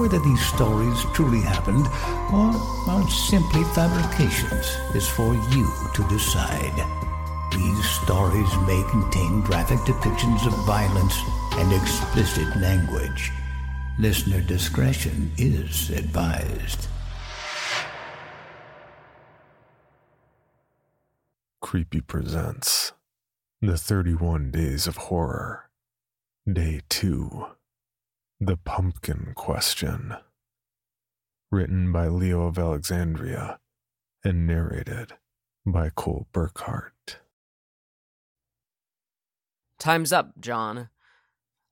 Whether these stories truly happened or are simply fabrications is for you to decide. These stories may contain graphic depictions of violence and explicit language. Listener discretion is advised. Creepy presents The 31 Days of Horror. Day 2 The Pumpkin Question. Written by Leo of Alexandria and narrated by Cole Burkhardt. Time's up, John.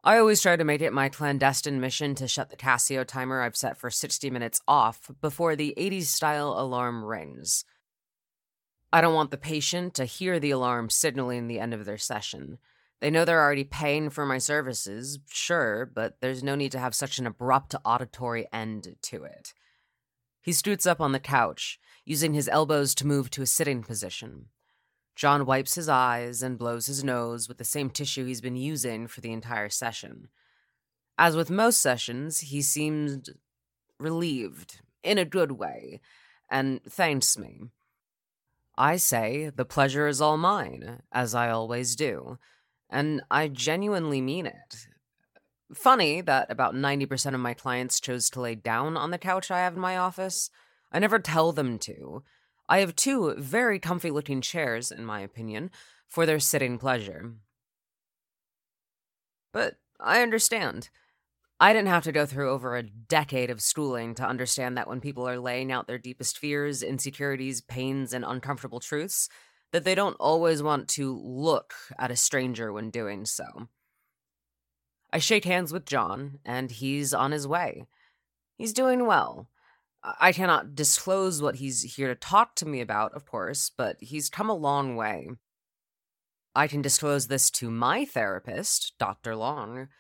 I always try to make it my clandestine mission to shut the Casio timer I've set for 60 minutes off before the 80s style alarm rings. I don't want the patient to hear the alarm signaling the end of their session. They know they're already paying for my services, sure, but there's no need to have such an abrupt auditory end to it. He stoots up on the couch, using his elbows to move to a sitting position. John wipes his eyes and blows his nose with the same tissue he's been using for the entire session. As with most sessions, he seemed relieved, in a good way, and thanks me. I say the pleasure is all mine, as I always do, and I genuinely mean it. Funny that about 90% of my clients chose to lay down on the couch I have in my office. I never tell them to. I have two very comfy looking chairs, in my opinion, for their sitting pleasure. But I understand. I didn't have to go through over a decade of schooling to understand that when people are laying out their deepest fears, insecurities, pains, and uncomfortable truths, that they don't always want to look at a stranger when doing so. I shake hands with John, and he's on his way. He's doing well. I cannot disclose what he's here to talk to me about, of course, but he's come a long way. I can disclose this to my therapist, Dr. Long.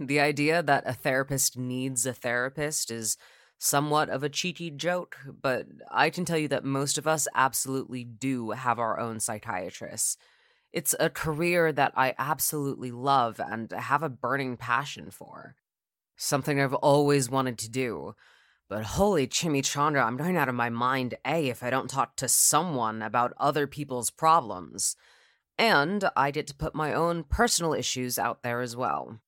The idea that a therapist needs a therapist is somewhat of a cheeky joke, but I can tell you that most of us absolutely do have our own psychiatrists. It's a career that I absolutely love and have a burning passion for. Something I've always wanted to do. But holy chimichanga, I'm going out of my mind, A, if I don't talk to someone about other people's problems. And I get to put my own personal issues out there as well.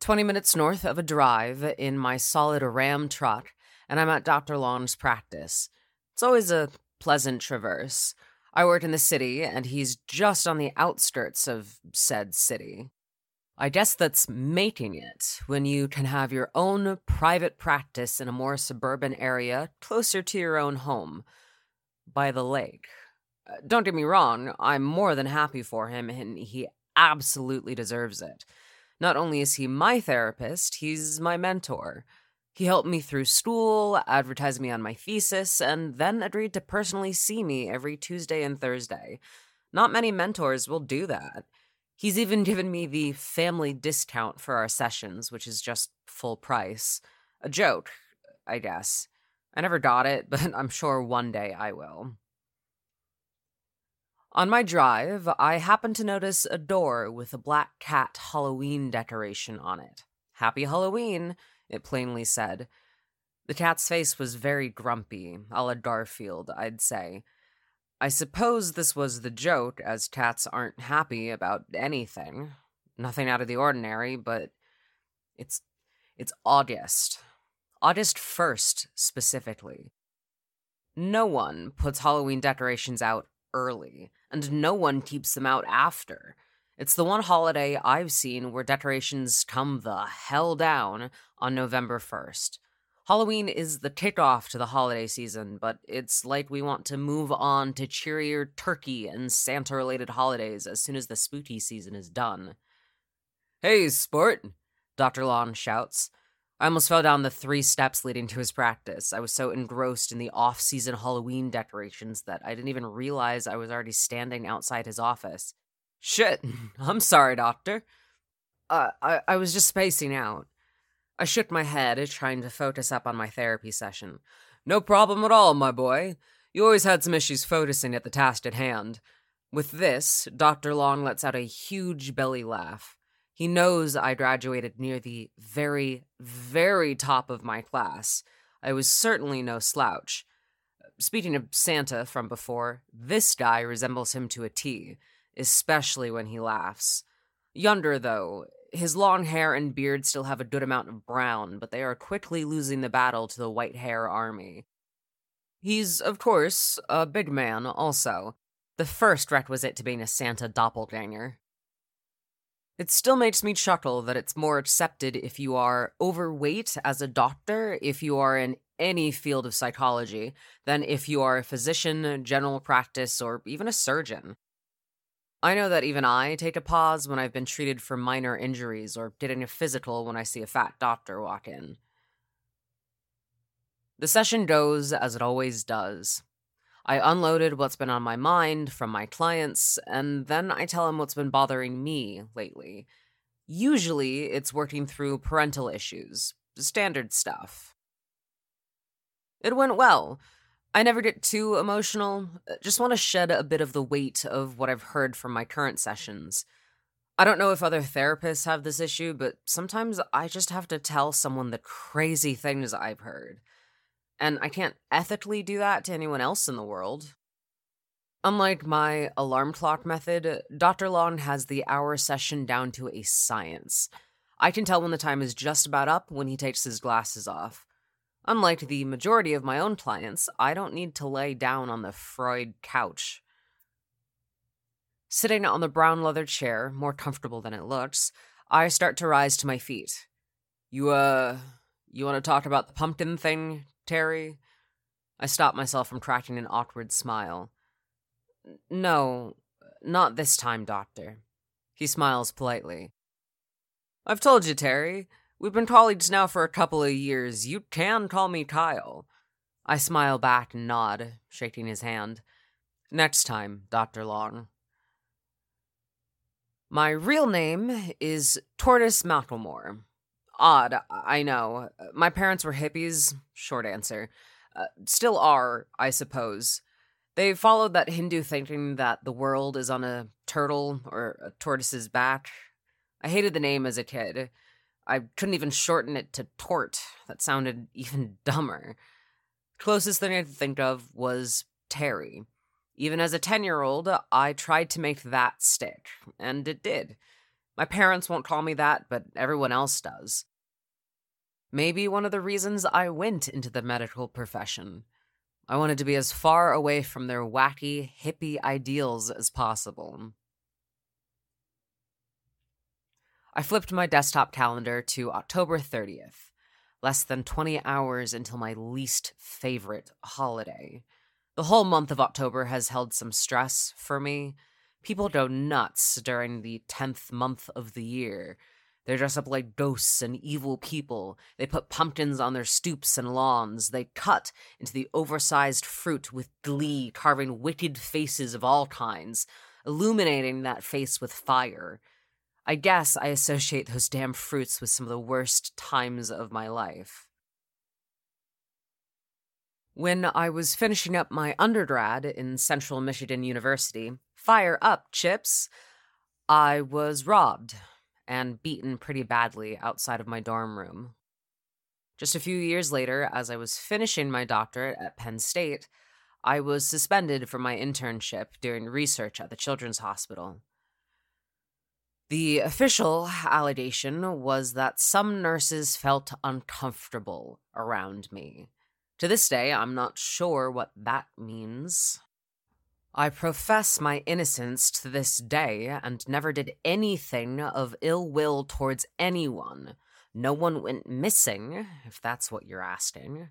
20 minutes north of a drive in my solid Ram truck, and I'm at Dr. Long's practice. It's always a pleasant traverse. I work in the city, and he's just on the outskirts of said city. I guess that's making it when you can have your own private practice in a more suburban area closer to your own home, by the lake. Uh, don't get me wrong, I'm more than happy for him, and he absolutely deserves it. Not only is he my therapist, he's my mentor. He helped me through school, advertised me on my thesis, and then agreed to personally see me every Tuesday and Thursday. Not many mentors will do that. He's even given me the family discount for our sessions, which is just full price. A joke, I guess. I never got it, but I'm sure one day I will. On my drive, I happened to notice a door with a black cat Halloween decoration on it. Happy Halloween, it plainly said. The cat's face was very grumpy, a la Garfield, I'd say. I suppose this was the joke, as cats aren't happy about anything. Nothing out of the ordinary, but it's it's August. August 1st specifically. No one puts Halloween decorations out early, and no one keeps them out after. It's the one holiday I've seen where decorations come the hell down on November 1st. Halloween is the kickoff to the holiday season, but it's like we want to move on to cheerier turkey and Santa related holidays as soon as the spooky season is done. Hey, sport! Dr. Long shouts. I almost fell down the three steps leading to his practice. I was so engrossed in the off season Halloween decorations that I didn't even realize I was already standing outside his office. Shit, I'm sorry, Doctor. Uh, I, I was just spacing out. I shook my head, trying to focus up on my therapy session. No problem at all, my boy. You always had some issues focusing at the task at hand. With this, Dr. Long lets out a huge belly laugh. He knows I graduated near the very, very top of my class. I was certainly no slouch. Speaking of Santa from before, this guy resembles him to a T, especially when he laughs. Yonder, though, his long hair and beard still have a good amount of brown, but they are quickly losing the battle to the white hair army. He's, of course, a big man, also, the first requisite to being a Santa doppelganger. It still makes me chuckle that it's more accepted if you are overweight as a doctor, if you are in any field of psychology, than if you are a physician, general practice, or even a surgeon. I know that even I take a pause when I've been treated for minor injuries or getting a physical when I see a fat doctor walk in. The session goes as it always does. I unloaded what's been on my mind from my clients, and then I tell them what's been bothering me lately. Usually, it's working through parental issues, standard stuff. It went well. I never get too emotional, uh, just want to shed a bit of the weight of what I've heard from my current sessions. I don't know if other therapists have this issue, but sometimes I just have to tell someone the crazy things I've heard and I can't ethically do that to anyone else in the world. Unlike my alarm clock method, Dr. Long has the hour session down to a science. I can tell when the time is just about up when he takes his glasses off. Unlike the majority of my own clients, I don't need to lay down on the Freud couch. Sitting on the brown leather chair, more comfortable than it looks, I start to rise to my feet. You, uh, you want to talk about the pumpkin thing, Terry? I stopped myself from cracking an awkward smile. No, not this time, Doctor. He smiles politely. I've told you, Terry. We've been colleagues now for a couple of years. You can call me Kyle. I smile back and nod, shaking his hand. Next time, Dr. Long. My real name is Tortoise Macklemore. Odd, I know. My parents were hippies, short answer. Uh, still are, I suppose. They followed that Hindu thinking that the world is on a turtle or a tortoise's back. I hated the name as a kid. I couldn't even shorten it to tort. That sounded even dumber. Closest thing I could think of was Terry. Even as a 10 year old, I tried to make that stick, and it did. My parents won't call me that, but everyone else does. Maybe one of the reasons I went into the medical profession. I wanted to be as far away from their wacky, hippie ideals as possible. I flipped my desktop calendar to October 30th, less than 20 hours until my least favorite holiday. The whole month of October has held some stress for me. People go nuts during the 10th month of the year, they dress up like ghosts and evil people. They put pumpkins on their stoops and lawns. They cut into the oversized fruit with glee, carving wicked faces of all kinds, illuminating that face with fire. I guess I associate those damn fruits with some of the worst times of my life. When I was finishing up my undergrad in Central Michigan University, fire up, chips, I was robbed and beaten pretty badly outside of my dorm room. Just a few years later, as I was finishing my doctorate at Penn State, I was suspended from my internship doing research at the Children's Hospital. The official allegation was that some nurses felt uncomfortable around me. To this day, I'm not sure what that means. I profess my innocence to this day and never did anything of ill will towards anyone. No one went missing, if that's what you're asking.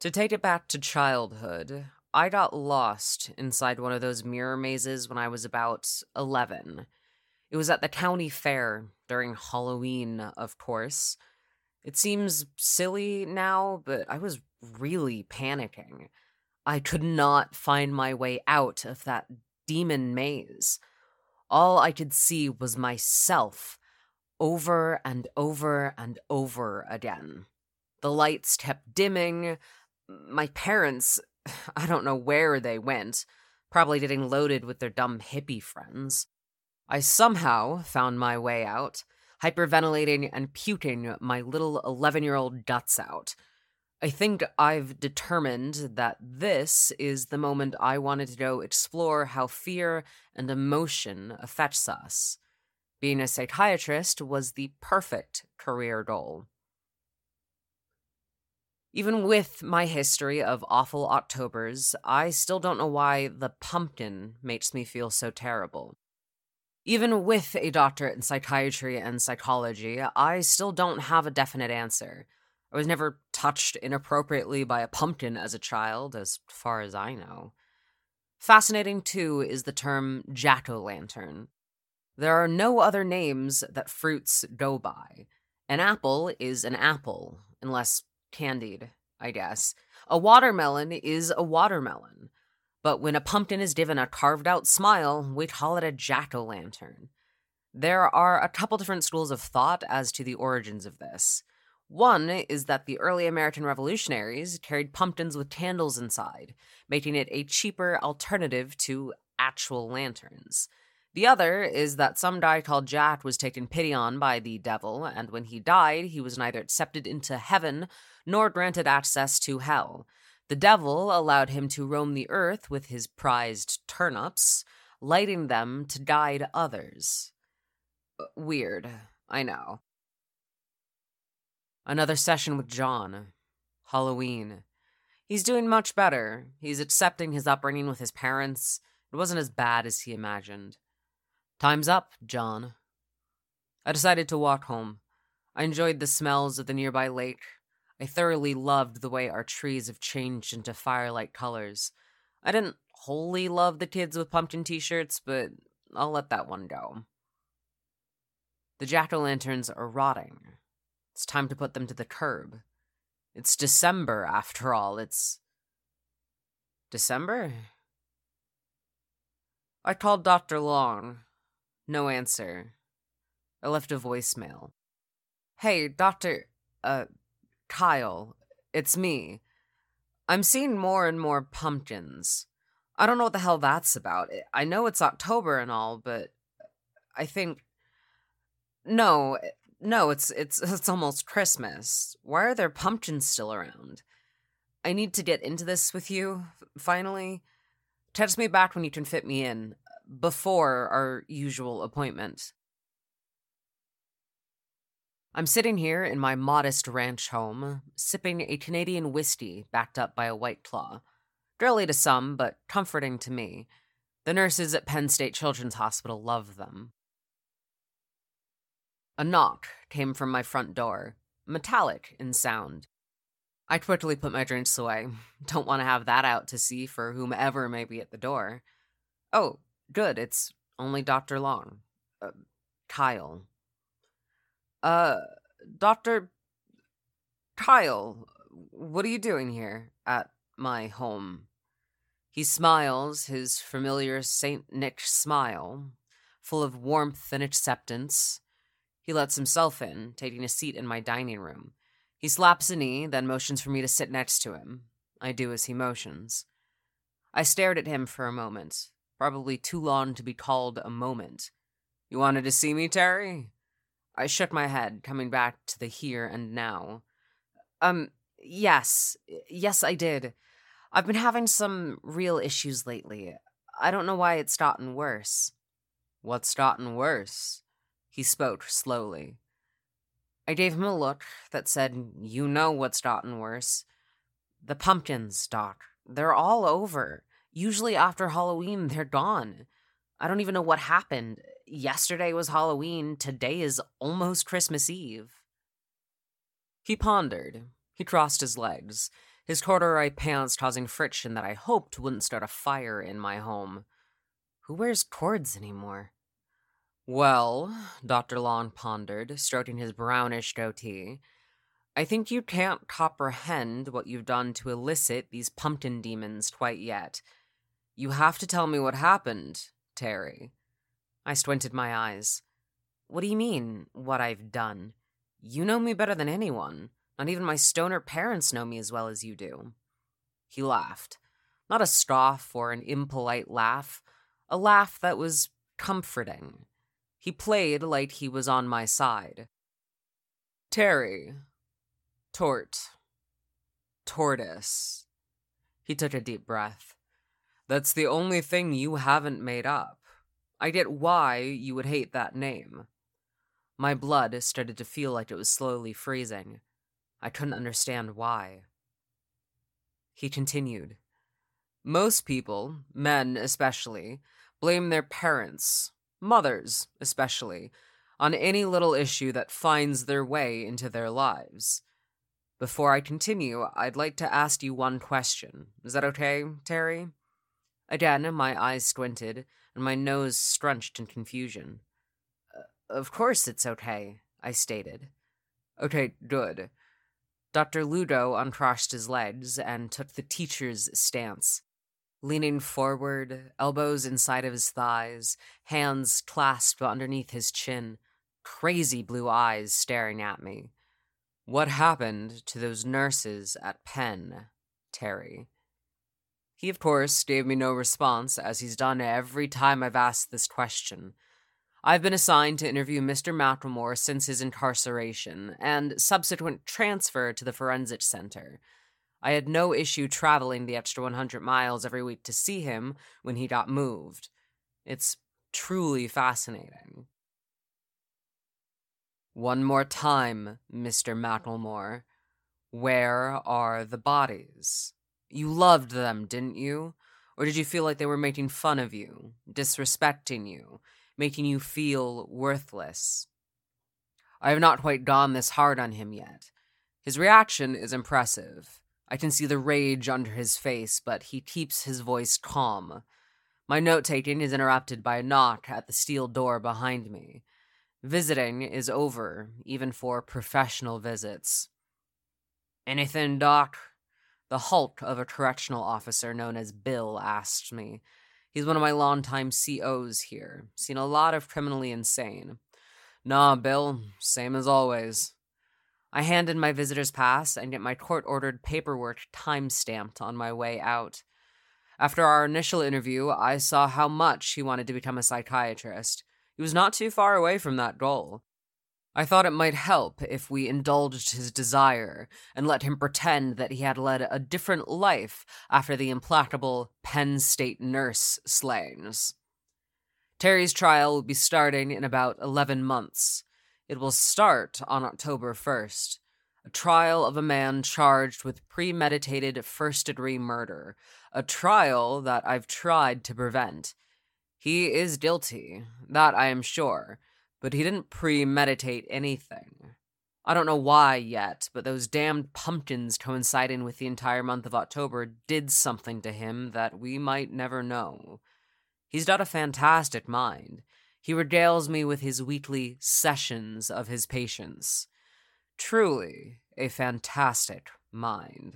To take it back to childhood, I got lost inside one of those mirror mazes when I was about 11. It was at the county fair during Halloween, of course. It seems silly now, but I was really panicking. I could not find my way out of that demon maze. All I could see was myself over and over and over again. The lights kept dimming. My parents, I don't know where they went, probably getting loaded with their dumb hippie friends. I somehow found my way out, hyperventilating and puking my little 11 year old guts out. I think I've determined that this is the moment I wanted to go explore how fear and emotion affects us. Being a psychiatrist was the perfect career goal. Even with my history of awful Octobers, I still don't know why the pumpkin makes me feel so terrible. Even with a doctorate in psychiatry and psychology, I still don't have a definite answer. I was never touched inappropriately by a pumpkin as a child, as far as I know. Fascinating, too, is the term jack o' lantern. There are no other names that fruits go by. An apple is an apple, unless candied, I guess. A watermelon is a watermelon. But when a pumpkin is given a carved out smile, we call it a jack o' lantern. There are a couple different schools of thought as to the origins of this. One is that the early American revolutionaries carried pumpkins with candles inside, making it a cheaper alternative to actual lanterns. The other is that some guy called Jack was taken pity on by the devil, and when he died, he was neither accepted into heaven nor granted access to hell. The devil allowed him to roam the earth with his prized turnips, lighting them to guide others. Uh, weird, I know. Another session with John. Halloween. He's doing much better. He's accepting his upbringing with his parents. It wasn't as bad as he imagined. Time's up, John. I decided to walk home. I enjoyed the smells of the nearby lake, I thoroughly loved the way our trees have changed into firelight colors. I didn't wholly love the kids with pumpkin t shirts, but I'll let that one go. The jack o' lanterns are rotting. It's time to put them to the curb. It's December, after all. It's. December? I called Dr. Long. No answer. I left a voicemail. Hey, Doctor. Uh, Kyle, it's me. I'm seeing more and more pumpkins. I don't know what the hell that's about. I know it's October and all, but I think no, no, it's it's it's almost Christmas. Why are there pumpkins still around? I need to get into this with you finally. Text me back when you can fit me in before our usual appointment. I'm sitting here in my modest ranch home, sipping a Canadian whiskey backed up by a white claw. Girly to some, but comforting to me. The nurses at Penn State Children's Hospital love them. A knock came from my front door, metallic in sound. I quickly put my drinks away. Don't want to have that out to see for whomever may be at the door. Oh, good, it's only Dr. Long. Uh, Kyle. Uh, Dr. Kyle, what are you doing here at my home? He smiles his familiar St. Nick smile, full of warmth and acceptance. He lets himself in, taking a seat in my dining room. He slaps a knee, then motions for me to sit next to him. I do as he motions. I stared at him for a moment, probably too long to be called a moment. You wanted to see me, Terry? I shook my head, coming back to the here and now. Um, yes. Yes, I did. I've been having some real issues lately. I don't know why it's gotten worse. What's gotten worse? He spoke slowly. I gave him a look that said, You know what's gotten worse. The pumpkins, Doc. They're all over. Usually after Halloween, they're gone. I don't even know what happened. Yesterday was Halloween. Today is almost Christmas Eve. He pondered. He crossed his legs, his corduroy pants causing friction that I hoped wouldn't start a fire in my home. Who wears cords anymore? Well, Dr. Long pondered, stroking his brownish goatee, I think you can't comprehend what you've done to elicit these pumpkin demons quite yet. You have to tell me what happened, Terry. I squinted my eyes. What do you mean, what I've done? You know me better than anyone. Not even my stoner parents know me as well as you do. He laughed. Not a scoff or an impolite laugh, a laugh that was comforting. He played like he was on my side. Terry. Tort. Tortoise. He took a deep breath. That's the only thing you haven't made up. I get why you would hate that name. My blood started to feel like it was slowly freezing. I couldn't understand why. He continued. Most people, men especially, blame their parents, mothers especially, on any little issue that finds their way into their lives. Before I continue, I'd like to ask you one question. Is that okay, Terry? Again, my eyes squinted and my nose scrunched in confusion. Of course it's okay, I stated. Okay, good. Dr. Long uncrossed his legs and took the teacher's stance. Leaning forward, elbows inside of his thighs, hands clasped underneath his chin, crazy blue eyes staring at me. What happened to those nurses at Penn, Terry? He, of course, gave me no response, as he's done every time I've asked this question. I've been assigned to interview Mr. McLemore since his incarceration and subsequent transfer to the Forensic Center. I had no issue traveling the extra 100 miles every week to see him when he got moved. It's truly fascinating. One more time, Mr. McLemore. Where are the bodies? You loved them, didn't you? Or did you feel like they were making fun of you, disrespecting you, making you feel worthless? I have not quite gone this hard on him yet. His reaction is impressive. I can see the rage under his face, but he keeps his voice calm. My note taking is interrupted by a knock at the steel door behind me. Visiting is over, even for professional visits. Anything, Doc? The hulk of a correctional officer known as Bill asked me. He's one of my longtime COs here. Seen a lot of criminally insane. Nah, Bill, same as always. I handed my visitor's pass and get my court ordered paperwork time stamped on my way out. After our initial interview, I saw how much he wanted to become a psychiatrist. He was not too far away from that goal. I thought it might help if we indulged his desire and let him pretend that he had led a different life after the implacable Penn State nurse slayings. Terry's trial will be starting in about 11 months. It will start on October 1st. A trial of a man charged with premeditated first degree murder. A trial that I've tried to prevent. He is guilty, that I am sure, but he didn't premeditate anything. I don't know why yet, but those damned pumpkins coinciding with the entire month of October did something to him that we might never know. He's got a fantastic mind. He regales me with his weekly sessions of his patients. Truly a fantastic mind.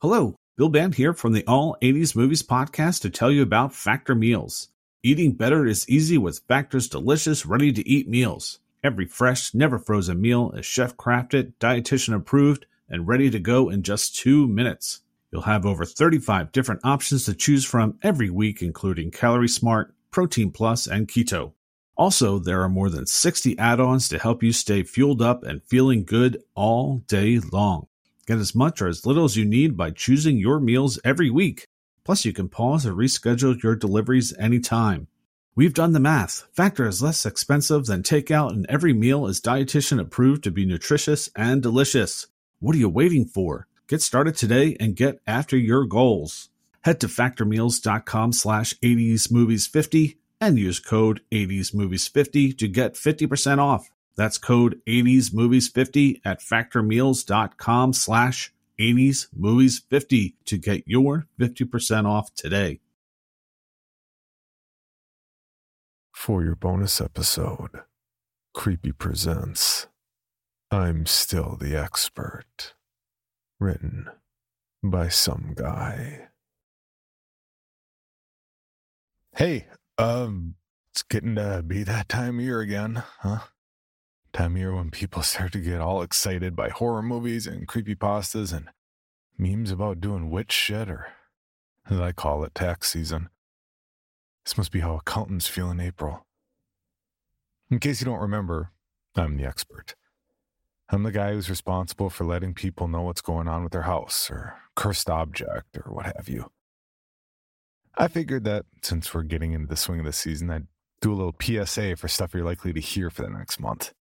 Hello, Bill Band here from the All 80s Movies podcast to tell you about Factor Meals. Eating better is easy with Factor's delicious, ready to eat meals. Every fresh, never frozen meal is chef crafted, dietitian approved, and ready to go in just two minutes. You'll have over 35 different options to choose from every week, including Calorie Smart, Protein Plus, and Keto. Also, there are more than 60 add ons to help you stay fueled up and feeling good all day long. Get as much or as little as you need by choosing your meals every week. Plus, you can pause or reschedule your deliveries anytime. We've done the math. Factor is less expensive than takeout, and every meal is dietitian approved to be nutritious and delicious. What are you waiting for? Get started today and get after your goals. Head to factormeals.com slash 80smovies50 and use code 80smovies50 to get 50% off. That's code 80smovies50 at factormeals.com slash 80smovies50 to get your 50% off today. For your bonus episode, Creepy Presents I'm Still the Expert. Written by Sum Gigh. Hey, um, it's getting to be that time of year again, huh? Time of year when people start to get all excited by horror movies and creepy pastas and memes about doing witch shit, or as I call it, tax season. This must be how accountants feel in April. In case you don't remember, I'm the expert. I'm the guy who's responsible for letting people know what's going on with their house or cursed object or what have you. I figured that since we're getting into the swing of the season, I'd do a little PSA for stuff you're likely to hear for the next month.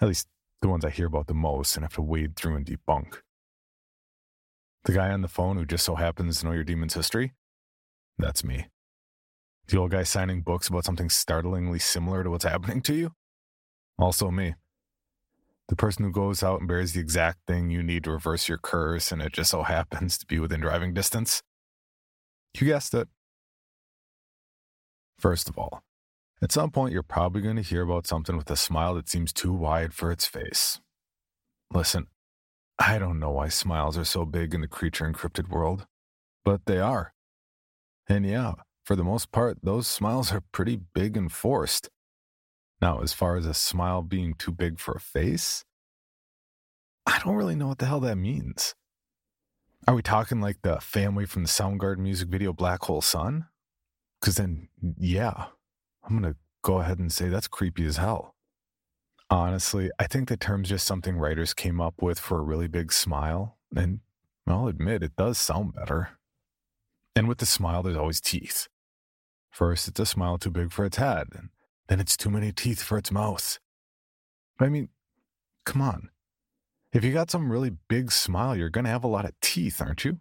At least the ones I hear about the most and have to wade through and debunk. The guy on the phone who just so happens to know your demon's history? That's me. The old guy signing books about something startlingly similar to what's happening to you? Also me. The person who goes out and bears the exact thing you need to reverse your curse and it just so happens to be within driving distance? You guessed it. First of all, at some point you're probably going to hear about something with a smile that seems too wide for its face. Listen, I don't know why smiles are so big in the creature encrypted world, but they are. And yeah, for the most part, those smiles are pretty big and forced. Now, as far as a smile being too big for a face, I don't really know what the hell that means. Are we talking like the family from the Soundgarden music video Black Hole Sun? Because then, yeah, I'm going to go ahead and say that's creepy as hell. Honestly, I think the term's just something writers came up with for a really big smile. And I'll admit, it does sound better. And with the smile, there's always teeth. First, it's a smile too big for its head, then it's too many teeth for its mouth. I mean, come on. If you got some really big smile, you're going to have a lot of teeth, aren't you?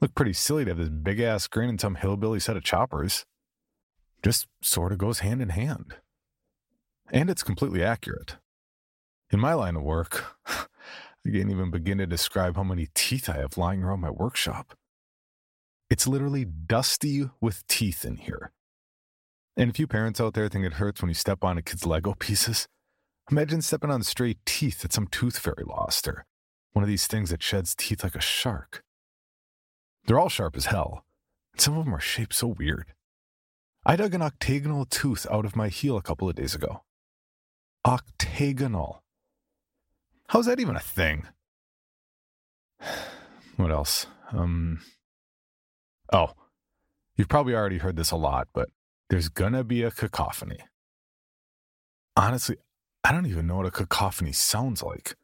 Look pretty silly to have this big ass grin and some hillbilly set of choppers. Just sort of goes hand in hand. And it's completely accurate. In my line of work, I can't even begin to describe how many teeth I have lying around my workshop. It's literally dusty with teeth in here. And if you parents out there think it hurts when you step on a kid's Lego pieces, imagine stepping on stray teeth that some tooth fairy lost, or one of these things that sheds teeth like a shark. They're all sharp as hell, and some of them are shaped so weird. I dug an octagonal tooth out of my heel a couple of days ago. Octagonal. How's that even a thing? What else? Um, Oh, you've probably already heard this a lot, but there's gonna be a cacophony. Honestly, I don't even know what a cacophony sounds like.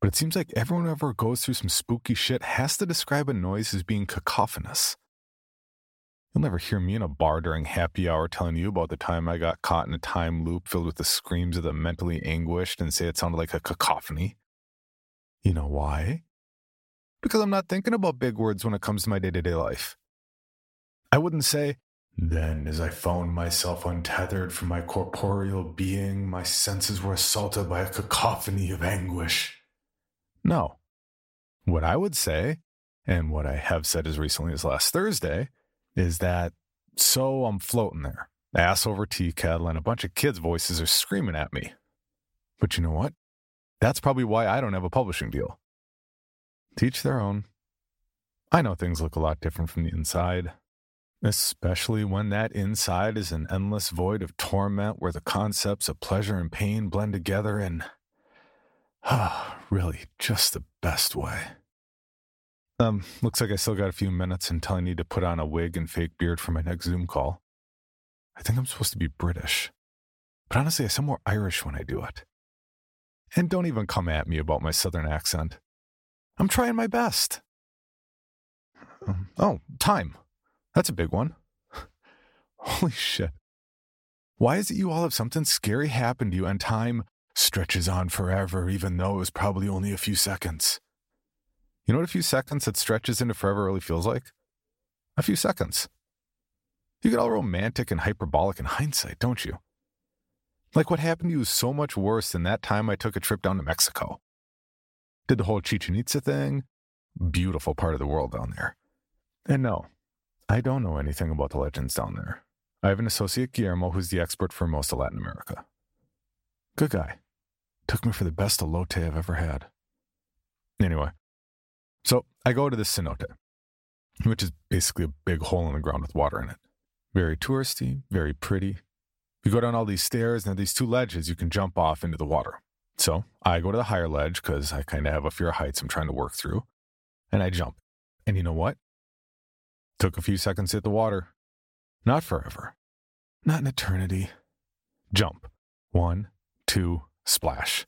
But it seems like everyone who ever goes through some spooky shit has to describe a noise as being cacophonous. You'll never hear me in a bar during happy hour telling you about the time I got caught in a time loop filled with the screams of the mentally anguished and say it sounded like a cacophony. You know why? Because I'm not thinking about big words when it comes to my day to day life. I wouldn't say, Then, as I found myself untethered from my corporeal being, my senses were assaulted by a cacophony of anguish. No. What I would say, and what I have said as recently as last Thursday, is that so I'm floating there, ass over tea kettle, and a bunch of kids' voices are screaming at me. But you know what? That's probably why I don't have a publishing deal. Teach their own. I know things look a lot different from the inside. Especially when that inside is an endless void of torment where the concepts of pleasure and pain blend together in, ah, really just the best way. Um, looks like I still got a few minutes until I need to put on a wig and fake beard for my next Zoom call. I think I'm supposed to be British, but honestly, I sound more Irish when I do it. And don't even come at me about my southern accent. I'm trying my best. Um, oh, time. That's a big one. Holy shit. Why is it you all have something scary happen to you and time stretches on forever, even though it was probably only a few seconds? You know what a few seconds that stretches into forever really feels like? A few seconds. You get all romantic and hyperbolic in hindsight, don't you? Like what happened to you is so much worse than that time I took a trip down to Mexico. Did the whole Chichen Itza thing. Beautiful part of the world down there. And no, I don't know anything about the legends down there. I have an associate, Guillermo, who's the expert for most of Latin America. Good guy. Took me for the best elote I've ever had. Anyway, so I go to the cenote, which is basically a big hole in the ground with water in it. Very touristy, very pretty. You go down all these stairs, and these two ledges you can jump off into the water. So I go to the higher ledge because I kind of have a fear of heights I'm trying to work through. And I jump. And you know what? Took a few seconds to hit the water. Not forever. Not an eternity. Jump. One, two, splash.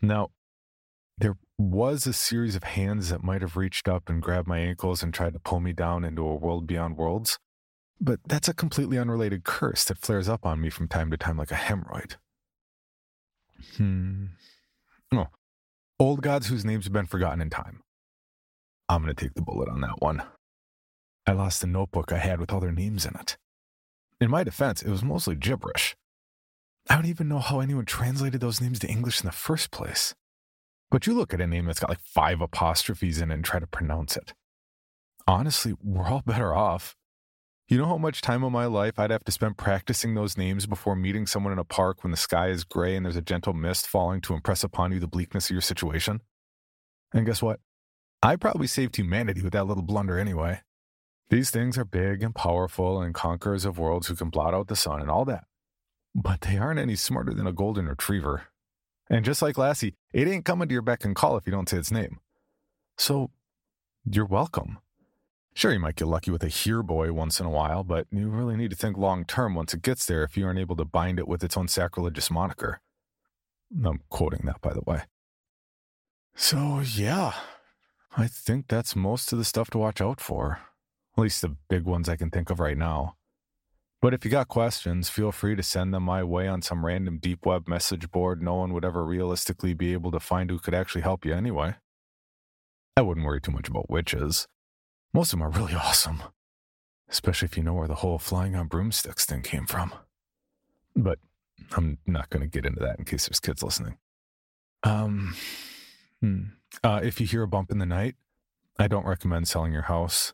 Now, there was a series of hands that might have reached up and grabbed my ankles and tried to pull me down into a world beyond worlds. But that's a completely unrelated curse that flares up on me from time to time like a hemorrhoid. Hmm. Oh, old gods whose names have been forgotten in time. I'm going to take the bullet on that one. I lost the notebook I had with all their names in it. In my defense, it was mostly gibberish. I don't even know how anyone translated those names to English in the first place. But you look at a name that's got like five apostrophes in it and try to pronounce it. Honestly, we're all better off. You know how much time of my life I'd have to spend practicing those names before meeting someone in a park when the sky is gray and there's a gentle mist falling to impress upon you the bleakness of your situation? And guess what? I probably saved humanity with that little blunder anyway. These things are big and powerful and conquerors of worlds who can blot out the sun and all that. But they aren't any smarter than a golden retriever. And just like Lassie, it ain't coming to your beck and call if you don't say its name. So, you're welcome. Sure, you might get lucky with a here boy once in a while, but you really need to think long term once it gets there if you aren't able to bind it with its own sacrilegious moniker. I'm quoting that, by the way. So, yeah, I think that's most of the stuff to watch out for. At least the big ones I can think of right now. But if you got questions, feel free to send them my way on some random deep web message board no one would ever realistically be able to find who could actually help you anyway. I wouldn't worry too much about witches. Most of them are really awesome, especially if you know where the whole flying on broomsticks thing came from. But I'm not going to get into that in case there's kids listening. Um, hmm. uh, if you hear a bump in the night, I don't recommend selling your house.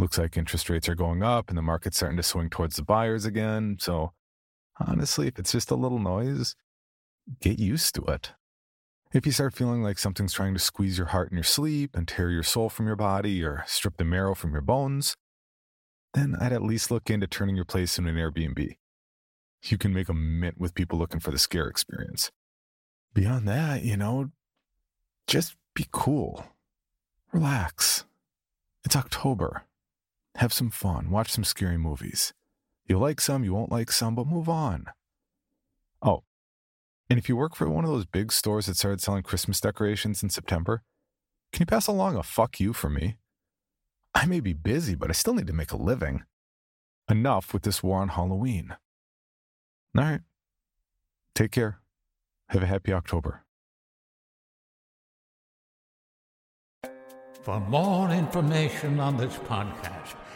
Looks like interest rates are going up and the market's starting to swing towards the buyers again. So, honestly, if it's just a little noise, get used to it. If you start feeling like something's trying to squeeze your heart in your sleep and tear your soul from your body or strip the marrow from your bones, then I'd at least look into turning your place into an Airbnb. You can make a mint with people looking for the scare experience. Beyond that, you know, just be cool. Relax. It's October. Have some fun. Watch some scary movies. You'll like some, you won't like some, but move on. Oh, and if you work for one of those big stores that started selling Christmas decorations in September, can you pass along a fuck you for me? I may be busy, but I still need to make a living. Enough with this war on Halloween. All right. Take care. Have a happy October. For more information on this podcast,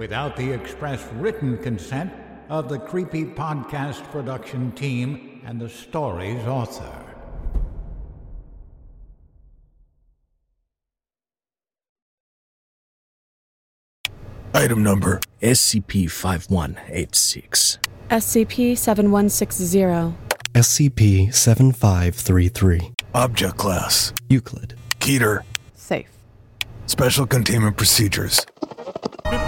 without the express written consent of the Creepy Podcast production team and the story's author. Item number SCP 5186. SCP 7160. SCP 7533. Object Class Euclid. Keter. Safe. Special Containment Procedures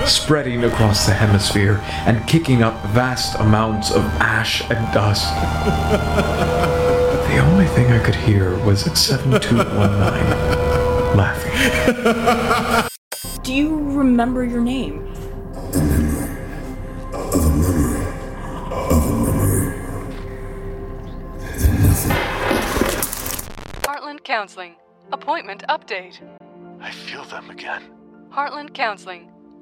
spreading across the hemisphere and kicking up vast amounts of ash and dust. The only thing I could hear was 7219 laughing. Do you remember your name? Heartland Counseling. Appointment update. I feel them again. Heartland Counseling.